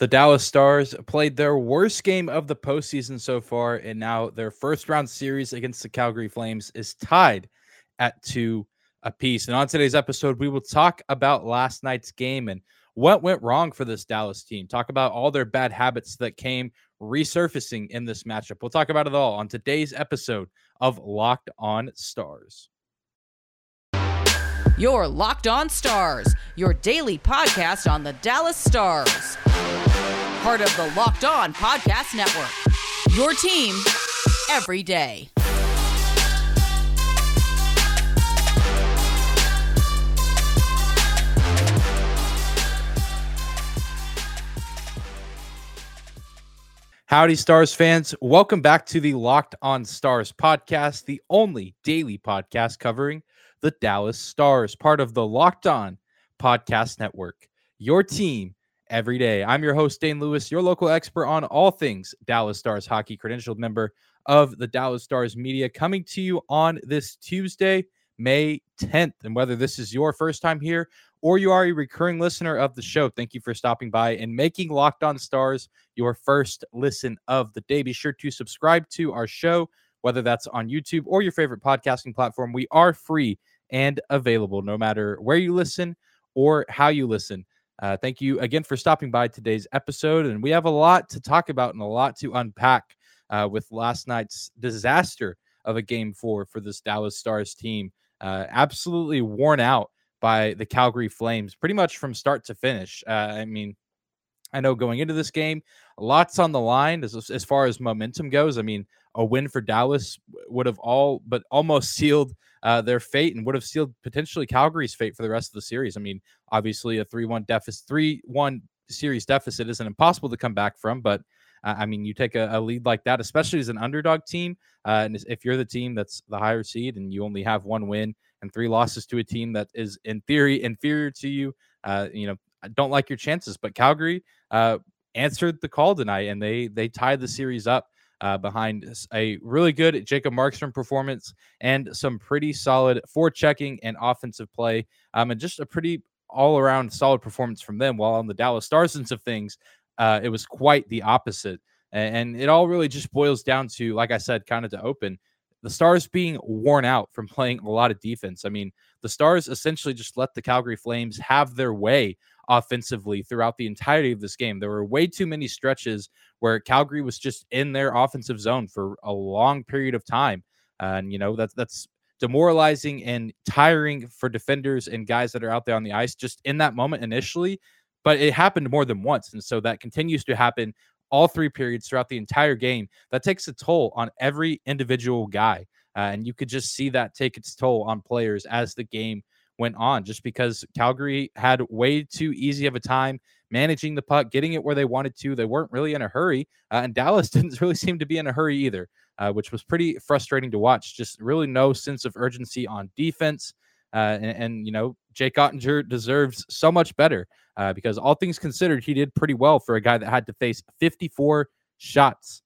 The Dallas Stars played their worst game of the postseason so far, and now their first round series against the Calgary Flames is tied at two apiece. And on today's episode, we will talk about last night's game and what went wrong for this Dallas team. Talk about all their bad habits that came resurfacing in this matchup. We'll talk about it all on today's episode of Locked On Stars. Your Locked On Stars, your daily podcast on the Dallas Stars part of the Locked On Podcast Network. Your team every day. Howdy, Stars fans. Welcome back to the Locked On Stars podcast, the only daily podcast covering the Dallas Stars, part of the Locked On Podcast Network. Your team every day. I'm your host, Dane Lewis, your local expert on all things Dallas Stars hockey, credentialed member of the Dallas Stars media, coming to you on this Tuesday, May 10th. And whether this is your first time here or you are a recurring listener of the show, thank you for stopping by and making Locked On Stars your first listen of the day. Be sure to subscribe to our show, whether that's on YouTube or your favorite podcasting platform. We are free and available no matter where you listen or how you listen. Uh, thank you again for stopping by today's episode. And we have a lot to talk about and a lot to unpack uh, with last night's disaster of a game four for this Dallas Stars team. Uh, absolutely worn out by the Calgary Flames pretty much from start to finish. Uh, I mean, I know going into this game, lots on the line as, as far as momentum goes. I mean, a win for Dallas would have all but almost sealed uh, their fate and would have sealed potentially Calgary's fate for the rest of the series. I mean, obviously a three-one deficit, three-one series deficit isn't impossible to come back from, but uh, I mean, you take a, a, lead like that, especially as an underdog team, uh, and if you're the team that's the higher seed and you only have one win and three losses to a team that is in theory inferior to you, uh, you know, I don't like your chances. But Calgary uh, answered the call tonight, and they they tied the series up uh, behind a really good Jacob Markstrom performance and some pretty solid forechecking and offensive play, um, and just a pretty all around solid performance from them. While on the Dallas Stars sense of things, uh, it was quite the opposite. And, and it all really just boils down to, like I said, kind of to open the Stars being worn out from playing a lot of defense. I mean, the Stars essentially just let the Calgary Flames have their way offensively throughout the entirety of this game. There were way too many stretches where Calgary was just in their offensive zone for a long period of time. and, you know, that's, that's, demoralizing and tiring for defenders and guys that are out there on the ice just in that moment initially but it happened more than once and so that continues to happen all three periods throughout the entire game that takes a toll on every individual guy uh, and you could just see that take its toll on players as the game went on just because Calgary had way too easy of a time managing the puck, getting it where they wanted to. They weren't really in a hurry, uh, and Dallas didn't really seem to be in a hurry either, uh, which was pretty frustrating to watch. Just really no sense of urgency on defense. Uh, and, and, you know, Jake Oettinger deserves so much better uh, because all things considered, he did pretty well for a guy that had to face 54 shots,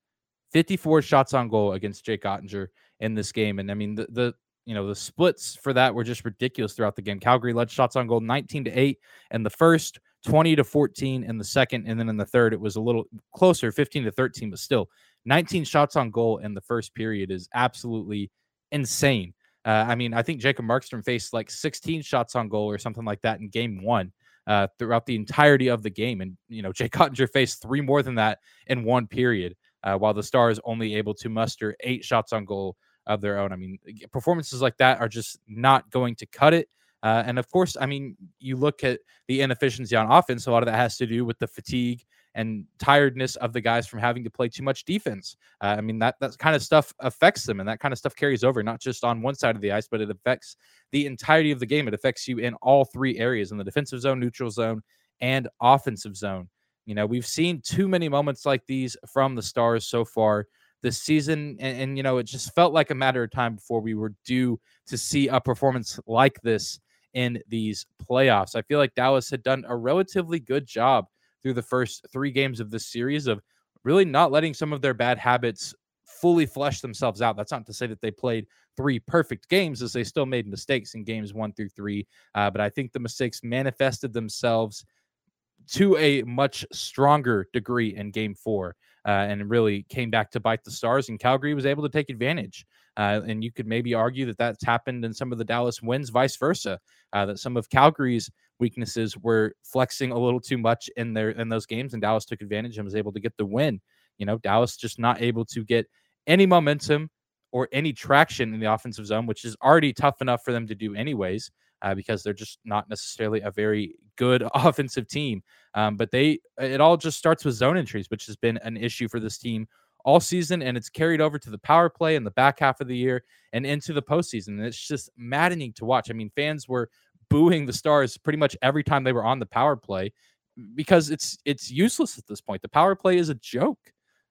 54 shots on goal against Jake Oettinger in this game. And I mean, the, the you know, the splits for that were just ridiculous throughout the game. Calgary led shots on goal 19 to 8 in the first, 20 to 14 in the second, and then in the third, it was a little closer, 15 to 13, but still 19 shots on goal in the first period is absolutely insane. Uh, I mean, I think Jacob Markstrom faced like 16 shots on goal or something like that in game one uh, throughout the entirety of the game. And, you know, Jay Oettinger faced three more than that in one period, uh, while the Stars only able to muster eight shots on goal of their own. I mean, performances like that are just not going to cut it. Uh, and of course, I mean, you look at the inefficiency on offense, a lot of that has to do with the fatigue and tiredness of the guys from having to play too much defense. Uh, I mean, that, that kind of stuff affects them and that kind of stuff carries over, not just on one side of the ice, but it affects the entirety of the game. It affects you in all three areas in the defensive zone, neutral zone, and offensive zone. You know, we've seen too many moments like these from the Stars so far this season. And, and, you know, it just felt like a matter of time before we were due to see a performance like this in these playoffs. I feel like Dallas had done a relatively good job through the first three games of this series of really not letting some of their bad habits fully flesh themselves out. That's not to say that they played three perfect games, as they still made mistakes in games one through three. Uh, but I think the mistakes manifested themselves to a much stronger degree in game four uh, and really came back to bite the stars. And Calgary was able to take advantage. Uh, and you could maybe argue that that's happened in some of the Dallas wins, vice versa. Uh, that some of Calgary's weaknesses were flexing a little too much in their in those games, and Dallas took advantage and was able to get the win. You know, Dallas just not able to get any momentum or any traction in the offensive zone, which is already tough enough for them to do anyways, uh, because they're just not necessarily a very good offensive team. Um, but they, it all just starts with zone entries, which has been an issue for this team all season, and it's carried over to the power play in the back half of the year and into the postseason. And it's just maddening to watch. I mean, fans were booing the Stars pretty much every time they were on the power play because it's it's useless at this point. The power play is a joke.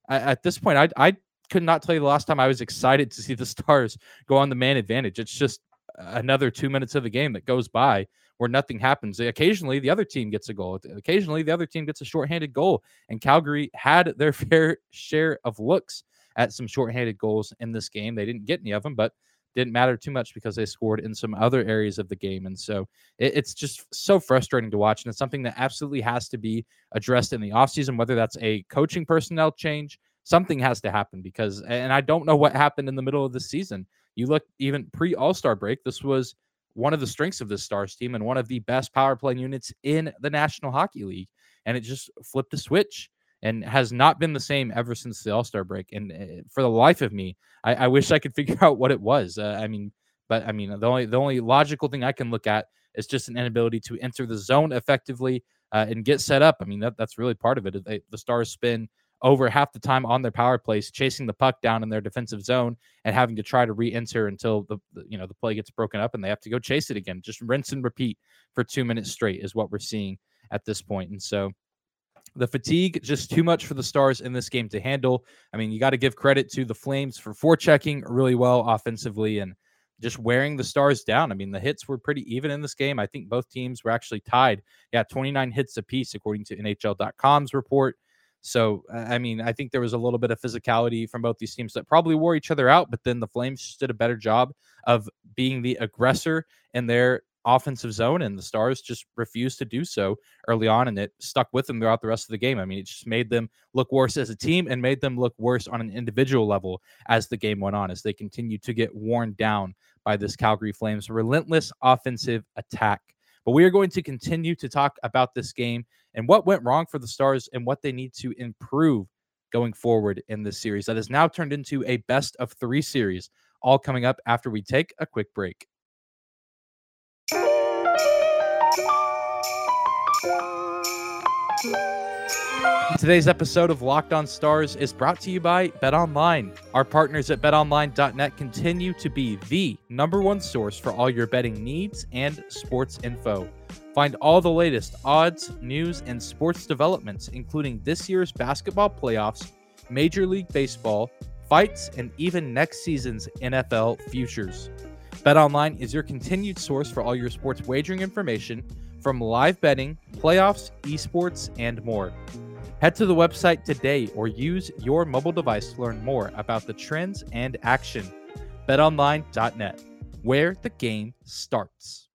at this point, I I could not tell you the last time I was excited to see the Stars go on the man advantage. It's just another two minutes of the game that goes by where nothing happens. Occasionally, the other team gets a goal. Occasionally, the other team gets a shorthanded goal. And Calgary had their fair share of looks at some shorthanded goals in this game. They didn't get any of them, but didn't matter too much because they scored in some other areas of the game. And so it, it's just so frustrating to watch. And it's something that absolutely has to be addressed in the offseason, whether that's a coaching personnel change, something has to happen because, and I don't know what happened in the middle of the season. You look even pre All Star break, this was one of the strengths of this Stars team and one of the best power play units in the National Hockey League. And it just flipped a switch and has not been the same ever since the All Star break. And uh, for the life of me, I, I, wish I could figure out what it was. Uh, I mean, but I mean, the only the only logical thing I can look at is just an inability to enter the zone effectively uh, and get set up. I mean, that, that's really part of it. They, the Stars spin over half the time on their power plays, chasing the puck down in their defensive zone and having to try to re-enter until the, you know the play gets broken up and they have to go chase it again. Just rinse and repeat for two minutes straight is what we're seeing at this point. And so the fatigue just too much for the Stars in this game to handle. I mean, you got to give credit to the Flames for forechecking really well offensively and just wearing the Stars down. I mean, the hits were pretty even in this game. I think both teams were actually tied. Yeah, 29 hits apiece according to NHL.com's report. So, I mean, I think there was a little bit of physicality from both these teams that probably wore each other out, but then the Flames just did a better job of being the aggressor in their offensive zone, and the Stars just refused to do so early on, and it stuck with them throughout the rest of the game. I mean, it just made them look worse as a team and made them look worse on an individual level as the game went on, as they continued to get worn down by this Calgary Flames relentless offensive attack. But we are going to continue to talk about this game and what went wrong for the Stars and what they need to improve going forward in this series that has now turned into a best of three series, all coming up after we take a quick break. Today's episode of Locked On Stars is brought to you by Bet Online. Our partners at betonline.net continue to be the number one source for all your betting needs and sports info. Find all the latest odds, news, and sports developments, including this year's basketball playoffs, Major League Baseball, fights, and even next season's NFL futures. BetOnline is your continued source for all your sports wagering information from live betting, playoffs, esports, and more. Head to the website today or use your mobile device to learn more about the trends and action. BetOnline.net, where the game starts.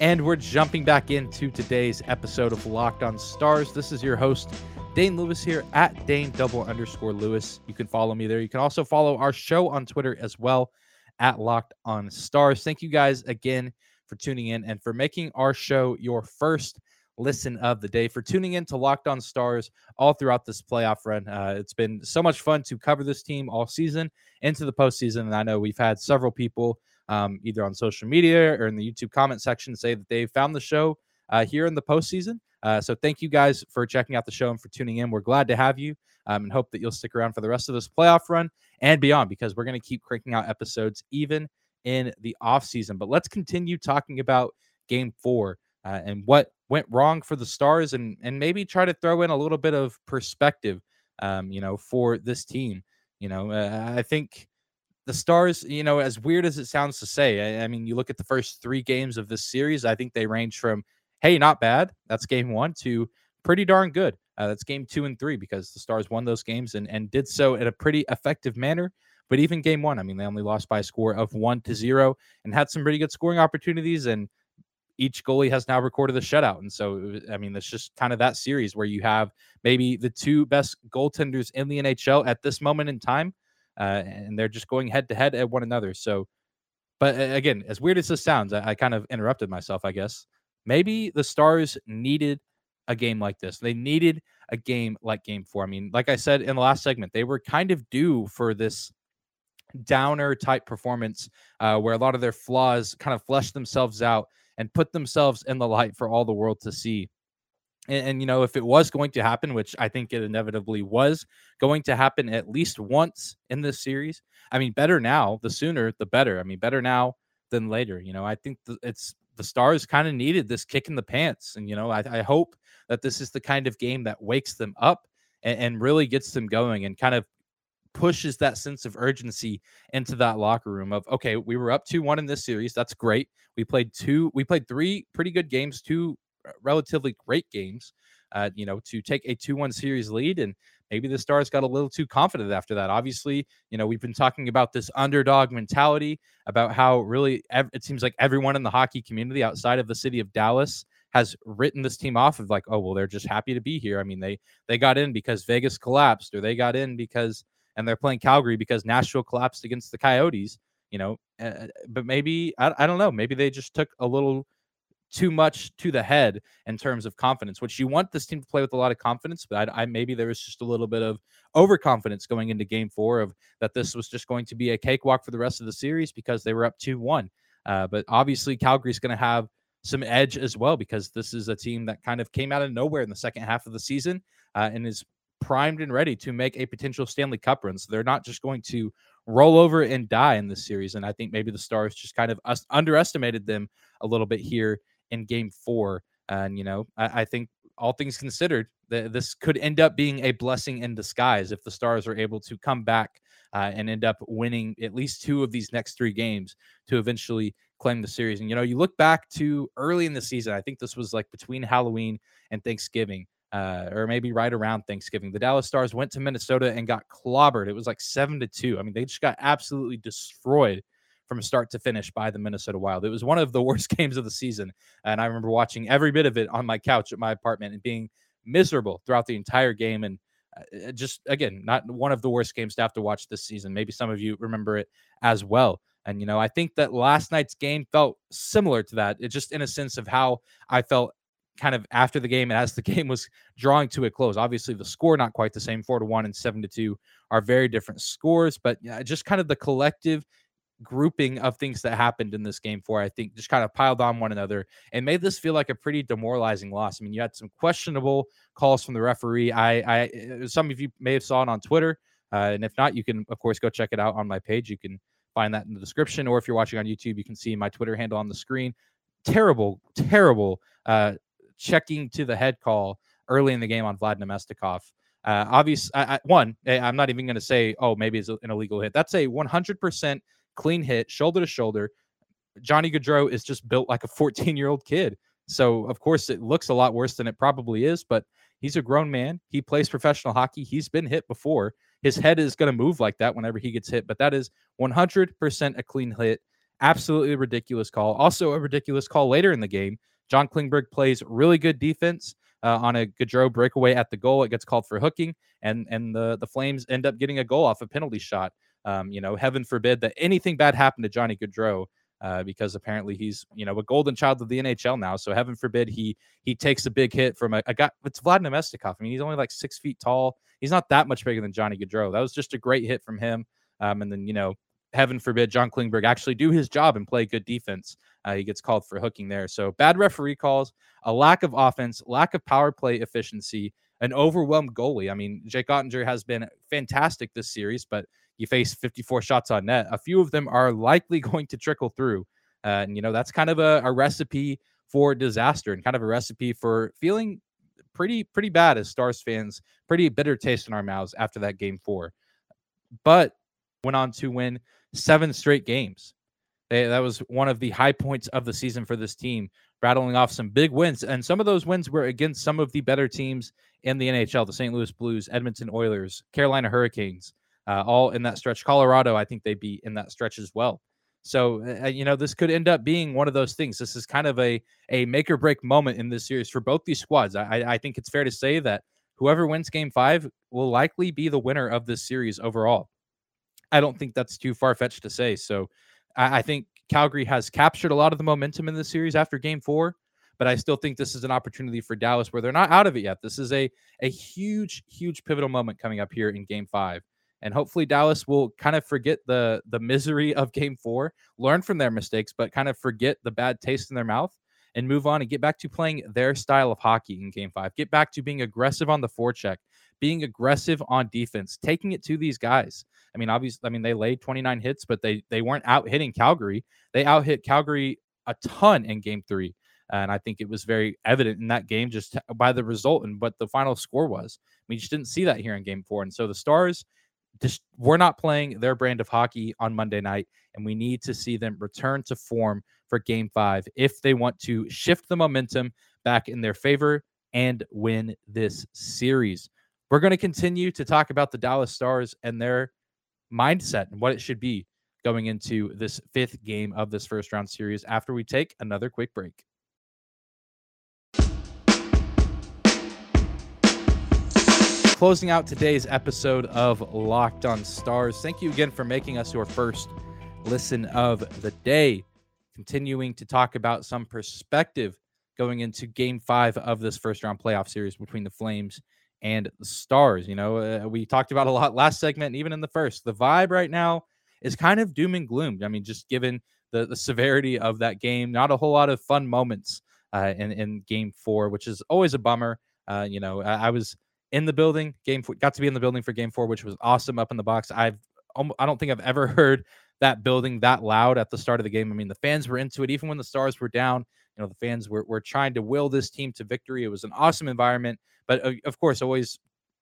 And we're jumping back into today's episode of Locked On Stars. This is your host, Dane Lewis here at Dane double underscore Lewis. You can follow me there. You can also follow our show on Twitter as well at Locked On Stars. Thank you guys again for tuning in and for making our show your first listen of the day, for tuning in to Locked On Stars all throughout this playoff run. Uh, it's been so much fun to cover this team all season into the postseason. And I know we've had several people um, either on social media or in the YouTube comment section say that they found the show uh, here in the postseason. Uh, so thank you guys for checking out the show and for tuning in. We're glad to have you um, and hope that you'll stick around for the rest of this playoff run and beyond because we're going to keep cranking out episodes even in the off season. But let's continue talking about game four uh, and what went wrong for the Stars and, and maybe try to throw in a little bit of perspective, um, you know, for this team. You know, uh, I think the Stars, you know, as weird as it sounds to say, I, I, mean, you look at the first three games of this series, I think they range from, hey, not bad, that's game one, to pretty darn good. Uh, that's game two and three because the Stars won those games and, and did so in a pretty effective manner. But even game one, I mean, they only lost by a score of one to zero and had some pretty good scoring opportunities. And each goalie has now recorded a shutout. And so, I mean, it's just kind of that series where you have maybe the two best goaltenders in the NHL at this moment in time, uh, and they're just going head to head at one another. So, but again, as weird as this sounds, I, I kind of interrupted myself, I guess. Maybe the Stars needed a game like this. They needed a game like game four. I mean, like I said in the last segment, they were kind of due for this downer type performance uh, where a lot of their flaws kind of flesh themselves out and put themselves in the light for all the world to see. And, and, you know, if it was going to happen, which I think it inevitably was going to happen at least once in this series, I mean, better now, the sooner, the better. I mean, better now than later. You know, I think th- it's the Stars kind of needed this kick in the pants. And, you know, I, I, hope that this is the kind of game that wakes them up and really gets them going and kind of pushes that sense of urgency into that locker room of okay we were up 2-1 in this series that's great. We played two we played three pretty good games two relatively great games uh, you know to take a 2-1 series lead and maybe the stars got a little too confident after that. Obviously you know we've been talking about this underdog mentality about how really ev- it seems like everyone in the hockey community outside of the city of dallas has written this team off of like oh well they're just happy to be here. I mean they they got in because vegas collapsed or they got in because and they're playing Calgary because Nashville collapsed against the Coyotes. You know, uh, but maybe I, I don't know. Maybe they just took a little too much to the head in terms of confidence, which you want this team to play with a lot of confidence. But I, I, maybe there was just a little bit of overconfidence going into Game Four of that this was just going to be a cakewalk for the rest of the series because they were up two one. Uh, but obviously, Calgary's going to have some edge as well because this is a team that kind of came out of nowhere in the second half of the season uh, and is primed and ready to make a potential Stanley Cup run. So they're not just going to roll over and die in this series. And I think maybe the Stars just kind of us- underestimated them a little bit here in game four. And, you know, I, I think all things considered, the, this could end up being a blessing in disguise if the Stars are able to come back uh, and end up winning at least two of these next three games to eventually claim the series. And, you know, you look back to early in the season, I think this was like between Halloween and Thanksgiving uh, or maybe right around Thanksgiving. The Dallas Stars went to Minnesota and got clobbered. It was like seven to two. I mean, they just got absolutely destroyed from start to finish by the Minnesota Wild. It was one of the worst games of the season. And I remember watching every bit of it on my couch at my apartment and being miserable throughout the entire game. And uh, just, again, not one of the worst games to have to watch this season. Maybe some of you remember it as well. And, you know, I think that last night's game felt similar to that. It just in a sense of how I felt kind of after the game and as the game was drawing to a close. Obviously, the score not quite the same. Four to one and seven to two are very different scores, but just kind of the collective grouping of things that happened in this game four, I think just kind of piled on one another and made this feel like a pretty demoralizing loss. I mean, you had some questionable calls from the referee. I, I uh, some of you may have saw it on Twitter, uh, and if not, you can of course go check it out on my page. You can find that in the description, or if you're watching on YouTube, you can see my Twitter handle on the screen. Terrible, terrible uh, checking to the head call early in the game on Vlad Namestnikov. Uh, obvious, I, I, one, eh, I'm not even going to say, oh, maybe it's an illegal hit. That's a 100% clean hit, shoulder to shoulder. Johnny Gaudreau is just built like a 14 year old kid. So, of course, it looks a lot worse than it probably is, but he's a grown man. He plays professional hockey. He's been hit before. His head is going to move like that whenever he gets hit, but that is 100% a clean hit. Absolutely ridiculous call. Also, a ridiculous call later in the game John Klingberg plays really good defense uh, on a Gaudreau breakaway at the goal. It gets called for hooking, and and the the Flames end up getting a goal off a penalty shot. Um, you know, heaven forbid that anything bad happened to Johnny Gaudreau. Uh, because apparently he's you know a golden child of the NHL now. So heaven forbid he he takes a big hit from a, a guy. It's Vladimir Namestnikov. I mean, he's only like six feet tall. He's not that much bigger than Johnny Gaudreau. That was just a great hit from him. Um, and then you know heaven forbid, John Klingberg actually do his job and play good defense. Uh, he gets called for hooking there. So bad referee calls, a lack of offense, lack of power play efficiency, an overwhelmed goalie. I mean, Jake Oettinger has been fantastic this series, but you face 54 shots on net. A few of them are likely going to trickle through. Uh, and, you know, that's kind of a, a recipe for disaster and kind of a recipe for feeling pretty, pretty bad as Stars fans, pretty bitter taste in our mouths after that game four. But went on to win seven straight games. They, that was one of the high points of the season for this team, rattling off some big wins. And some of those wins were against some of the better teams in the NHL the St. Louis Blues, Edmonton Oilers, Carolina Hurricanes. uh, all in that stretch. Colorado, I think they'd be in that stretch as well. So uh, you know, this could end up being one of those things. This is kind of a a make or break moment in this series for both these squads. I, I think it's fair to say that whoever wins Game Five will likely be the winner of this series overall. I don't think that's too far fetched to say. So I, I think Calgary has captured a lot of the momentum in the series after Game Four but I still think this is an opportunity for Dallas where they're not out of it yet. This is a a huge, huge pivotal moment coming up here in Game Five, and hopefully Dallas will kind of forget the the misery of Game Four, learn from their mistakes, but kind of forget the bad taste in their mouth and move on and get back to playing their style of hockey in Game Five. Get back to being aggressive on the forecheck, being aggressive on defense, taking it to these guys. I mean, obviously, I mean they laid 29 hits, but they they weren't out hitting Calgary. They out hit Calgary a ton in Game Three. And I think it was very evident in that game just by the result and what the final score was. i We just didn't see that here in game four. And so the Stars just we're not playing their brand of hockey on Monday night, and we need to see them return to form for game five if they want to shift the momentum back in their favor and win this series. We're going to continue to talk about the Dallas Stars and their mindset and what it should be going into this fifth game of this first round series after we take another quick break. closing out today's episode of Locked on Stars. Thank you again for making us your first listen of the day. Continuing to talk about some perspective going into game five of this first round playoff series between the Flames and the Stars. You know, uh, we talked about a lot last segment, even in the first. The vibe right now is kind of doom and gloom. I mean, just given the, the severity of that game, not a whole lot of fun moments uh, in, in game four, which is always a bummer. Uh, you know, I, I was in the building. Game four, got to be in the building for game four, which was awesome up in the box. I've I don't think I've ever heard that building that loud at the start of the game. I mean, the fans were into it, even when the stars were down. You know, the fans were, were trying to will this team to victory. It was an awesome environment, but uh, of course, always,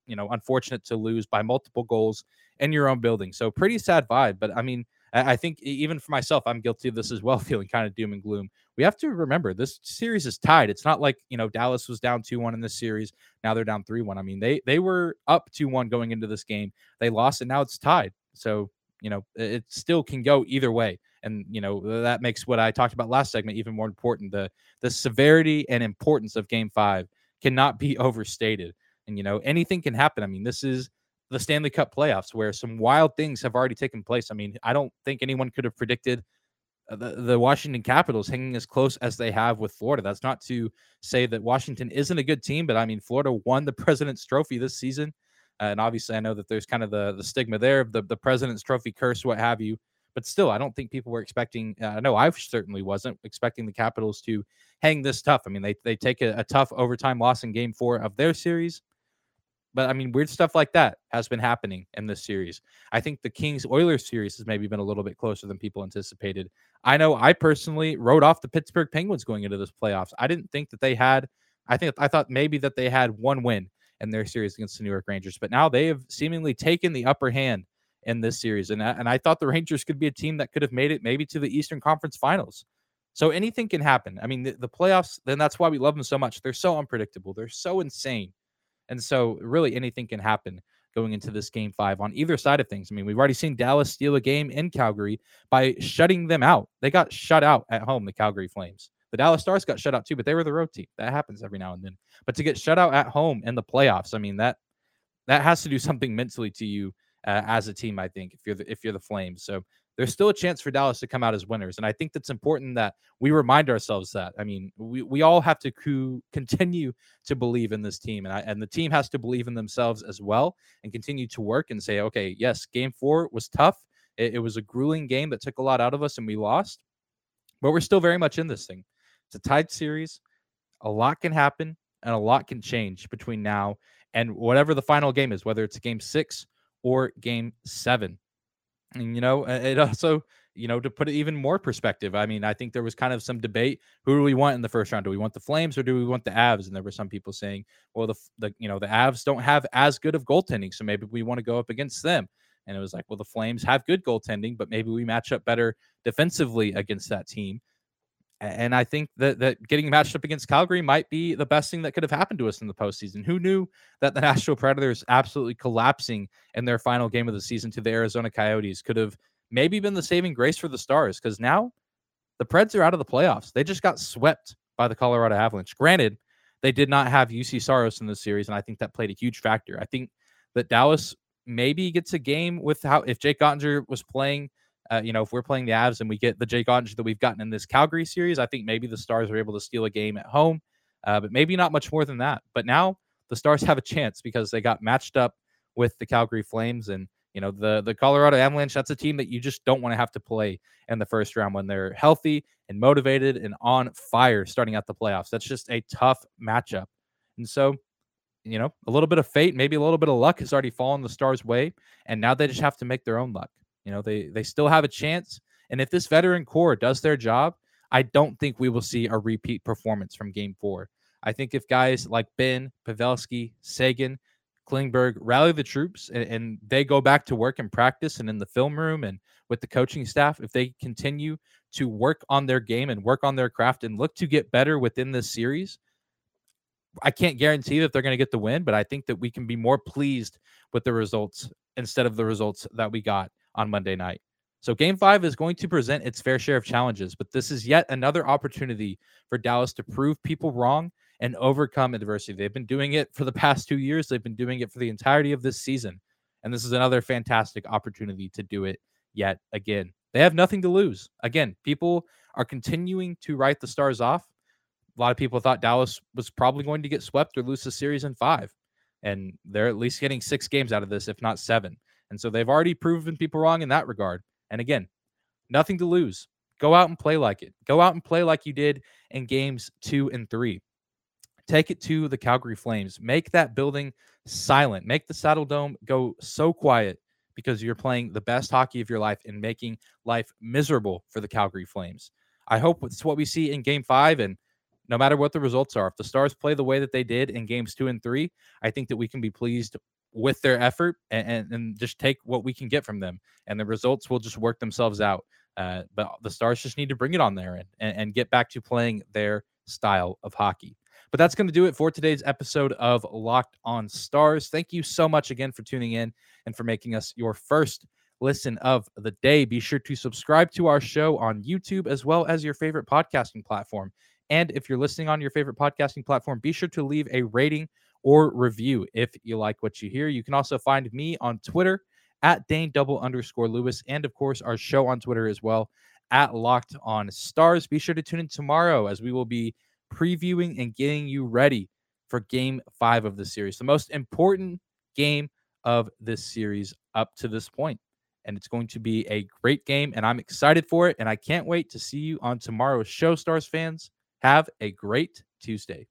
you know, unfortunate to lose by multiple goals in your own building. So pretty sad vibe. But I mean, I think even for myself, I'm guilty of this as well, feeling kind of doom and gloom. We have to remember this series is tied. It's not like you know Dallas was down two one in this series. Now they're down three one. I mean they they were up two one going into this game. They lost and now it's tied. So you know it still can go either way. And you know that makes what I talked about last segment even more important. The the severity and importance of Game Five cannot be overstated. And you know anything can happen. I mean this is the Stanley Cup playoffs, where some wild things have already taken place. I mean, I don't think anyone could have predicted uh, the, the Washington Capitals hanging as close as they have with Florida. That's not to say that Washington isn't a good team, but I mean, Florida won the President's Trophy this season. Uh, and obviously, I know that there's kind of the, the stigma there of the, the President's Trophy curse, what have you. But still, I don't think people were expecting. I uh, know I certainly wasn't expecting the Capitals to hang this tough. I mean, they, they take a, a tough overtime loss in game four of their series but I mean, weird stuff like that has been happening in this series. I think the Kings Oilers series has maybe been a little bit closer than people anticipated. I know I personally wrote off the Pittsburgh Penguins going into this playoffs. I didn't think that they had, I think I thought maybe that they had one win in their series against the New York Rangers, but now they have seemingly taken the upper hand in this series. And, and I thought the Rangers could be a team that could have made it maybe to the Eastern Conference Finals. So anything can happen. I mean, the, the playoffs, then that's why we love them so much. They're so unpredictable, they're so insane. And so, really, anything can happen going into this game five on either side of things. I mean, we've already seen Dallas steal a game in Calgary by shutting them out. They got shut out at home, the Calgary Flames. The Dallas Stars got shut out too, but they were the road team. That happens every now and then. But to get shut out at home in the playoffs, I mean that that has to do something mentally to you uh, as a team. I think if you're the, if you're the Flames. So there's still a chance for Dallas to come out as winners. And I think that's important that we remind ourselves that. I mean, we, we all have to co- continue to believe in this team. And, I, and the team has to believe in themselves as well and continue to work and say, okay, yes, game four was tough. It, it was a grueling game that took a lot out of us and we lost, but we're still very much in this thing. It's a tied series. A lot can happen and a lot can change between now and whatever the final game is, whether it's game six or game seven. And, you know, it also, you know, to put it even more perspective, I mean, I think there was kind of some debate. Who do we want in the first round? Do we want the Flames or do we want the Avs? And there were some people saying, well, the, the you know, the Avs don't have as good of goaltending. So maybe we want to go up against them. And it was like, well, the Flames have good goaltending, but maybe we match up better defensively against that team. And I think that that getting matched up against Calgary might be the best thing that could have happened to us in the postseason. Who knew that the Nashville Predators absolutely collapsing in their final game of the season to the Arizona Coyotes could have maybe been the saving grace for the Stars? Because now the Preds are out of the playoffs. They just got swept by the Colorado Avalanche. Granted, they did not have Juuse Saros in this series, and I think that played a huge factor. I think that Dallas maybe gets a game with how if Jake Oettinger was playing uh, you know, if we're playing the Avs and we get the Jake Oettinger that we've gotten in this Calgary series, I think maybe the Stars are able to steal a game at home, uh, but maybe not much more than that. But now the Stars have a chance because they got matched up with the Calgary Flames and you know the the Colorado Avalanche. That's a team that you just don't want to have to play in the first round when they're healthy and motivated and on fire starting out the playoffs. That's just a tough matchup, and so you know a little bit of fate, maybe a little bit of luck has already fallen the Stars' way, and now they just have to make their own luck. You know, they they still have a chance. And if this veteran core does their job, I don't think we will see a repeat performance from game four. I think if guys like Benn, Pavelski, Seguin, Klingberg rally the troops and, and, they go back to work and practice and in the film room and with the coaching staff, if they continue to work on their game and work on their craft and look to get better within this series, I can't guarantee that they're going to get the win, but I think that we can be more pleased with the results instead of the results that we got on Monday night. So game five is going to present its fair share of challenges, but this is yet another opportunity for Dallas to prove people wrong and overcome adversity. They've been doing it for the past two years, they've been doing it for the entirety of this season. And this is another fantastic opportunity to do it yet again. They have nothing to lose. Again, people are continuing to write the stars off. A lot of people thought Dallas was probably going to get swept or lose the series in five. And they're at least getting six games out of this, if not seven. And so they've already proven people wrong in that regard. And again, nothing to lose. Go out and play like it. Go out and play like you did in games two and three. Take it to the Calgary Flames. Make that building silent. Make the Saddledome go so quiet because you're playing the best hockey of your life and making life miserable for the Calgary Flames. I hope it's what we see in game five. And no matter what the results are, if the Stars play the way that they did in games two and three, I think that we can be pleased with their effort and, and, and, just take what we can get from them. And the results will just work themselves out. Uh, but the Stars just need to bring it on there and, and, and get back to playing their style of hockey. But that's going to do it for today's episode of Locked on Stars. Thank you so much again for tuning in and for making us your first listen of the day. Be sure to subscribe to our show on YouTube as well as your favorite podcasting platform. And if you're listening on your favorite podcasting platform, be sure to leave a rating or review if you like what you hear. You can also find me on Twitter at Dane double underscore Lewis, and of course, our show on Twitter as well at Locked on Stars. Be sure to tune in tomorrow as we will be previewing and getting you ready for game five of the series, the most important game of this series up to this point. And it's going to be a great game, and I'm excited for it. And I can't wait to see you on tomorrow's show, Stars fans. Have a great Tuesday.